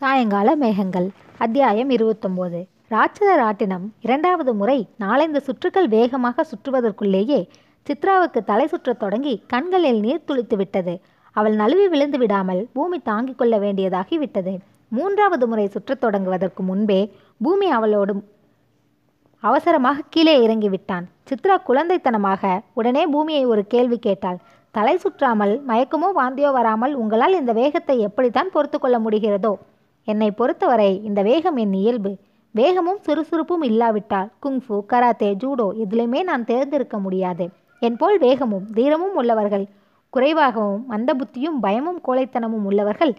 சாயங்கால மேகங்கள். அத்தியாயம் இருபத்தொம்போது. ராட்சத ராட்டினம் இரண்டாவது முறை நாலைந்து சுற்றுகள் வேகமாக சுற்றுவதற்குள்ளேயே சித்ராவுக்கு தலை சுற்றத் தொடங்கி கண்களில் நீர் துளித்து விட்டது. அவள் நழுவி விழுந்து விடாமல் பூமி தாங்கிக் கொள்ள வேண்டியதாகி விட்டது. மூன்றாவது முறை சுற்றத் தொடங்குவதற்கு முன்பே பூமி அவளோடு அவசரமாக கீழே இறங்கி விட்டான். சித்ரா குழந்தைத்தனமாக உடனே பூமியை ஒரு கேள்வி கேட்டாள். தலை சுற்றாமல் மயக்கமோ வாந்தியோ வராமல் உங்களால் இந்த வேகத்தை எப்படித்தான் பொறுத்து கொள்ள முடிகிறதோ? என்னை பொறுத்தவரை இந்த வேகம் என் இயல்பு. வேகமும் சுறுசுறுப்பும் இல்லாவிட்டால் குங்ஃபு கராத்தே ஜூடோ எதிலுமே நான் தேர்ந்தெடுக்க முடியாது. என் போல் வேகமும் தீரமும் உள்ளவர்கள் குறைவாகவும் மந்த புத்தியும் பயமும் கோழைத்தனமும் உள்ளவர்கள்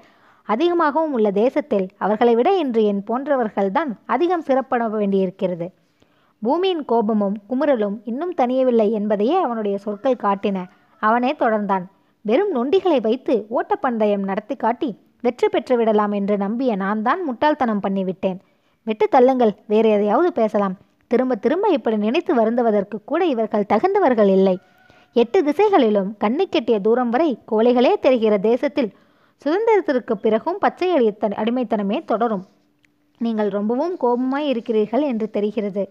அதிகமாகவும் உள்ள தேசத்தில் அவர்களை விட இன்று என் போன்றவர்கள்தான் அதிகம் சிறப்பட வேண்டியிருக்கிறது. பூமியின் கோபமும் குமுறலும் இன்னும் தனியவில்லை என்பதையே அவனுடைய சொற்கள் காட்டின. அவனே தொடர்ந்தான். வெறும் நொண்டிகளை வைத்து ஓட்டப்பந்தயம் நடத்தி காட்டி வெற்றி பெற்று விடலாம் என்று நம்பிய நான் தான் முட்டாள்தனம் பண்ணிவிட்டேன். விட்டு தள்ளுங்கள் வேறு எதையாவது பேசலாம். திரும்ப திரும்ப இப்படி நினைத்து வருந்துவதற்கு கூட இவர்கள் தகுந்தவர்கள் இல்லை. எட்டு திசைகளிலும் கண்ணு கெட்டிய தூரம் வரை கோழைகளே தெரிகிற தேசத்தில் சுதந்திரத்திற்கு பிறகும் பச்சை அடித்த அடிமைத்தனமே தொடரும். நீங்கள் ரொம்பவும் கோபமாய் இருக்கிறீர்கள் என்று தெரிகிறது.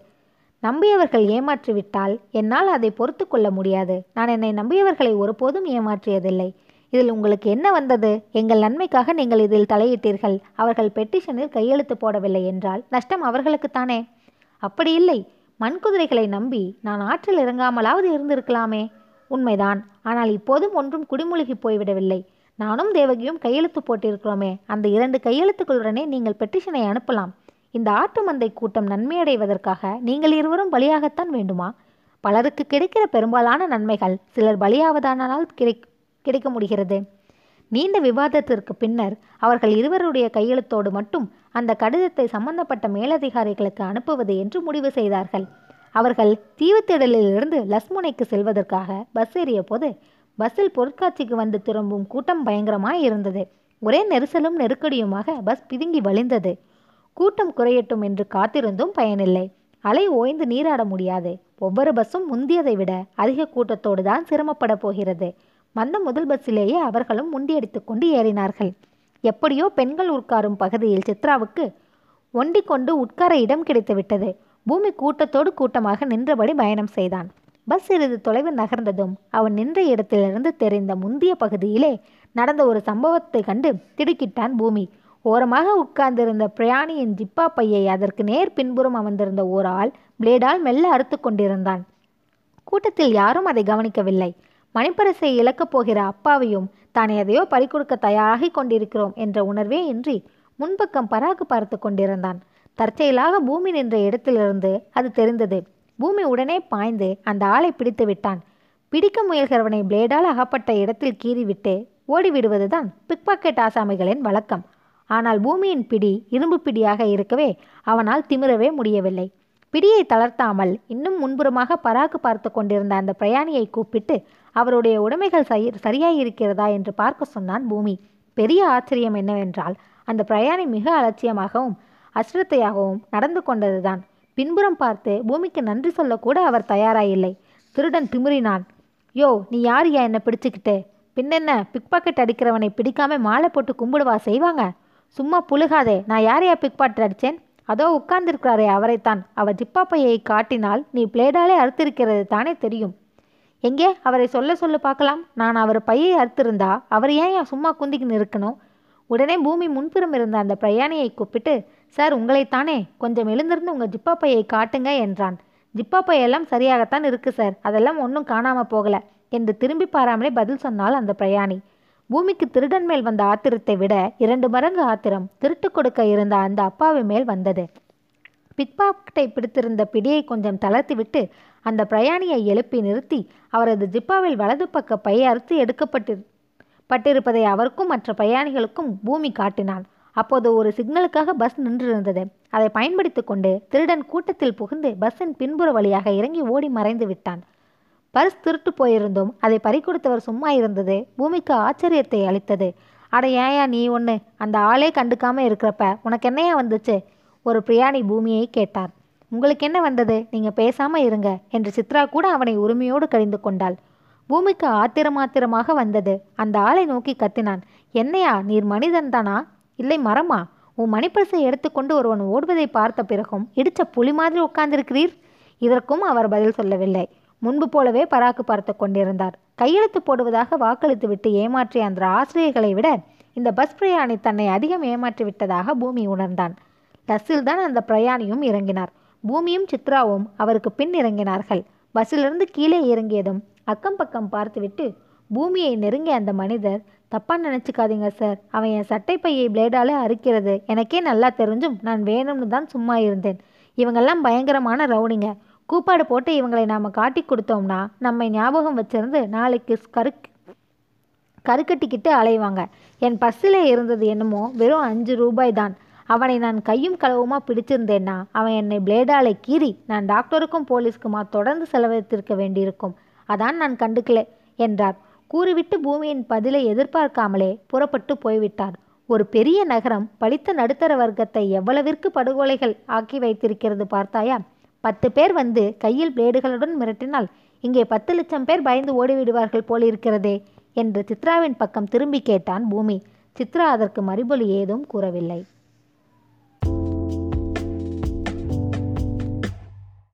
நம்பியவர்கள் ஏமாற்றிவிட்டால் என்னால் அதை பொறுத்து கொள்ள முடியாது. நான் என்னை நம்பியவர்களை ஒருபோதும் ஏமாற்றியதில்லை. இதில் உங்களுக்கு என்ன வந்தது? எங்கள் நன்மைக்காக நீங்கள் இதில் தலையிட்டீர்கள். அவர்கள் பெட்டிஷனில் கையெழுத்து போடவில்லை என்றால் நஷ்டம் அவர்களுக்குத்தானே? அப்படி இல்லை. மண்குதிரைகளை நம்பி நான் ஆற்றில் இறங்காமலாவது இருந்திருக்கலாமே? உண்மைதான். ஆனால் இப்போதும் ஒன்றும் குடிமூழ்கி போய்விடவில்லை. நானும் தேவகியும் கையெழுத்து போட்டிருக்கிறோமே. அந்த இரண்டு கையெழுத்துக்களுடனே நீங்கள் பெட்டிஷனை அனுப்பலாம். இந்த ஆட்டு மந்தை கூட்டம் நன்மையடைவதற்காக நீங்கள் இருவரும் பலியாகத்தான் வேண்டுமா? பலருக்கு கிடைக்கிற பெரும்பாலான நன்மைகள். சிலர் பலியாவதானால் கிடை கிடைக்க முடிகிறது நீண்ட விவாதத்திற்கு பின்னர் அவர்கள் இருவருடைய கையெழுத்தோடு மட்டும் அந்த கடிதத்தை சம்பந்தப்பட்ட மேலதிகாரிகளுக்கு அனுப்புவது என்று முடிவு செய்தார்கள். அவர்கள் தீவுத்திடலிலிருந்து லஸ்முனைக்கு செல்வதற்காக பஸ் ஏறிய போது பஸ்ஸில் பொருட்காட்சிக்கு வந்து திரும்பும் கூட்டம் பயங்கரமாய் இருந்தது. ஒரே நெரிசலும் நெருக்கடியுமாக பஸ் பிதுங்கி வழிந்தது. கூட்டம் குறையட்டும் என்று காத்திருந்தும் பயனில்லை. அலை ஓய்ந்து நீராட முடியாது. ஒவ்வொரு பஸ்ஸும் முந்தியதை விட அதிக கூட்டத்தோடு தான் சிரமப்பட போகிறது. வந்த முதல் பஸ்ஸிலேயே அவர்களும் முண்டியடித்துக் கொண்டு ஏறினார்கள். எப்படியோ பெண்கள் உட்காரும் பகுதியில் சித்ராவுக்கு ஒண்டி கொண்டு உட்கார இடம் கிடைத்துவிட்டது. பூமி கூட்டத்தோடு கூட்டமாக நின்றபடி பயணம் செய்தான். பஸ் சிறிது தொலைவு நகர்ந்ததும் அவன் நின்ற இடத்திலிருந்து தெரிந்த முந்திய பகுதியிலே நடந்த ஒரு சம்பவத்தை கண்டு திடுக்கிட்டான் பூமி. ஓரமாக உட்கார்ந்திருந்த பிரயாணியின் ஜிப்பா பையை அதற்கு நேர் பின்புறம் அமர்ந்திருந்த ஓர் ஆள் பிளேடால் மெல்ல அறுத்து கொண்டிருந்தான். கூட்டத்தில் யாரும் அதை கவனிக்கவில்லை. மணிப்பரிசை இழக்கப் போகிற அப்பாவையும் தான் எதையோ பறிக்கொடுக்க தயாராகி கொண்டிருக்கிறோம் என்ற உணர்வே இன்றி முன்பக்கம் பராக்கு பார்த்து கொண்டிருந்தான். தற்செயலாக பூமி நின்ற இடத்திலிருந்து அது தெரிந்தது. பூமி உடனே பாய்ந்து அந்த ஆளை பிடித்து விட்டான். பிடிக்க முயல்கிறவனை பிளேடால் அகப்பட்ட இடத்தில் கீறிவிட்டு ஓடிவிடுவதுதான் பிக்பாக்கெட் ஆசாமிகளின் வழக்கம். ஆனால் பூமியின் பிடி இரும்பு பிடியாக இருக்கவே அவனால் திமிரவே முடியவில்லை. பிடியை தளர்த்தாமல் இன்னும் முன்புறமாக பராக்கு பார்த்து கொண்டிருந்த அந்த பிரயாணியை கூப்பிட்டு அவருடைய உடைமைகள் சரி சரியாயிருக்கிறதா? என்று பார்க்க சொன்னான் பூமி. பெரிய ஆச்சரியம் என்னவென்றால் அந்த பிரயாணி மிக அலட்சியமாகவும் அஸ்ரத்தையாகவும் நடந்து கொண்டதுதான். பின்புறம் பார்த்து பூமிக்கு நன்றி சொல்லக்கூட அவர் தயாராயில்லை. திருடன் திமிரினான். யோ நீ யாரியா என்னை பிடிச்சுக்கிட்டு? பின்னென்ன பிக்பாக்கெட் அடிக்கிறவனை பிடிக்காம மாலை போட்டு கும்பிடுவா செய்வாங்க? சும்மா புழுகாதே நான் யாரையா பிக்பாக்கெட் அடித்தேன் அதோ உட்கார்ந்திருக்கிறாரே அவரைத்தான். அவர் ஜிப்பாப்பையை காட்டினால் நீ பிளேடாலே அறுத்திருக்கிறது தானே தெரியும். எங்கே? அவரை சொல்ல சொல்ல பார்க்கலாம். நான் அவர் பையை அறுத்திருந்தா அவர் ஏன் சும்மா குந்திக்கின்னு இருக்கணும் உடனே பூமி முன்புறம் இருந்த அந்த பிரயாணியை கூப்பிட்டு சார் உங்களைத்தானே? கொஞ்சம் எழுந்திருந்து உங்கள் ஜிப்பா பையை காட்டுங்க என்றான். ஜிப்பா பையெல்லாம் சரியாகத்தான் இருக்கு சார். அதெல்லாம் ஒன்றும் காணாமல் போகல என்று திரும்பி பாராமலே பதில் சொன்னால் அந்த பிரயாணி. பூமிக்கு திருடன் மேல் வந்த ஆத்திரத்தை விட இரண்டு மடங்கு ஆத்திரம் திருட்டு கொடுக்க இருந்த அந்த அப்பாவி மேல் வந்தது. பிக்பாக்கெட்டை பிடித்திருந்த பிடியை கொஞ்சம் தளர்த்திவிட்டு அந்த பிரயாணியை எழுப்பி நிறுத்தி அவரது ஜிப்பாவில் வலது பக்க பை அறுத்து எடுக்கப்பட்டு பட்டிருப்பதை அவருக்கும் மற்ற பிரயாணிகளுக்கும் பூமி காட்டினான். அப்போது ஒரு சிக்னலுக்காக பஸ் நின்றிருந்தது. அதை பயன்படுத்தி கொண்டு திருடன் கூட்டத்தில் புகுந்து பஸ்ஸின் பின்புற வழியாக இறங்கி ஓடி மறைந்து விட்டான். பர்ஸ் திருட்டு போயிருந்தும் அதை பறிக்கொடுத்தவர் சும்மா இருந்தது. பூமிக்கு ஆச்சரியத்தை அளித்தது. அட ஏயா நீ ஒன்று அந்த ஆளே கண்டுக்காம இருக்கிறப்ப உனக்கு என்னையா வந்துச்சு? ஒரு பிரியாணி பூமியை கேட்டார். உங்களுக்கு என்ன வந்தது? நீங்கள் பேசாமல் இருங்க என்று சித்ரா கூட அவனை உரிமையோடு கழிந்து கொண்டாள். பூமிக்கு ஆத்திரமாத்திரமாக வந்தது. அந்த ஆளை நோக்கி கத்தினான். என்னையா நீர் மனிதன்தானா இல்லை மரமா? உன் மணிப்பரிசை எடுத்துக்கொண்டு ஒருவன் ஓடுவதை பார்த்த பிறகும் இடிச்ச புலி மாதிரி உட்கார்ந்திருக்கிறீர்? இதற்கும் அவர் பதில் சொல்லவில்லை. முன்பு போலவே பராக்கு பார்த்து கொண்டிருந்தார். கையெழுத்து போடுவதாக வாக்களித்து விட்டு ஏமாற்றிய அந்த ஆசிரியர்களை விட இந்த பஸ் பிரயாணி தன்னை அதிகம் ஏமாற்றி விட்டதாக பூமி உணர்ந்தான். பஸ்ஸில் தான் அந்த பிரயாணியும் இறங்கினார். பூமியும் சித்ராவும் அவருக்கு பின் இறங்கினார்கள். பஸ்ஸிலிருந்து கீழே இறங்கியதும் அக்கம் பக்கம் பார்த்துவிட்டு பூமியை நெருங்கிய அந்த மனிதர் தப்பா நினச்சிக்காதீங்க சார். அவன் என் சட்டை பையை பிளேடாலே அறுக்கிறது. எனக்கே நல்லா தெரிஞ்சும் நான் வேணும்னு தான் சும்மா இருந்தேன். இவங்கெல்லாம் பயங்கரமான ரவுடிங்க. கூப்பாடு போட்டு இவங்களை நாம் காட்டி கொடுத்தோம்னா நம்மை ஞாபகம் வச்சிருந்து நாளைக்கு கரு கருக்கட்டிக்கிட்டு அலைவாங்க. என் பஸ்ஸில் இருந்தது என்னமோ வெறும் அஞ்சு ரூபாய் தான். அவனை நான் கையும் களவுமா பிடிச்சிருந்தேன்னா அவன் என்னை பிளேடாலை கீறி நான் டாக்டருக்கும் போலீஸ்க்குமா தொடர்ந்து செலவழித்திருக்க வேண்டியிருக்கும். அதான் நான் கண்டுக்கல என்றார். கூறிவிட்டு பூமியின் பதிலை எதிர்பார்க்காமலே புறப்பட்டு போய்விட்டார். ஒரு பெரிய நகரம் படித்த நடுத்தர வர்க்கத்தை எவ்வளவிற்கு படுகொலைகள் ஆக்கி வைத்திருக்கிறது பார்த்தாயா? பத்து பேர் வந்து கையில் பிளேடுகளுடன் மிரட்டினால் இங்கே பத்து லட்சம் பேர் பயந்து ஓடிவிடுவார்கள் போலிருக்கிறதே என்று சித்ராவின் பக்கம் திரும்பி கேட்டான் பூமி. சித்ரா அதற்கு மறுபொலி ஏதும் கூறவில்லை.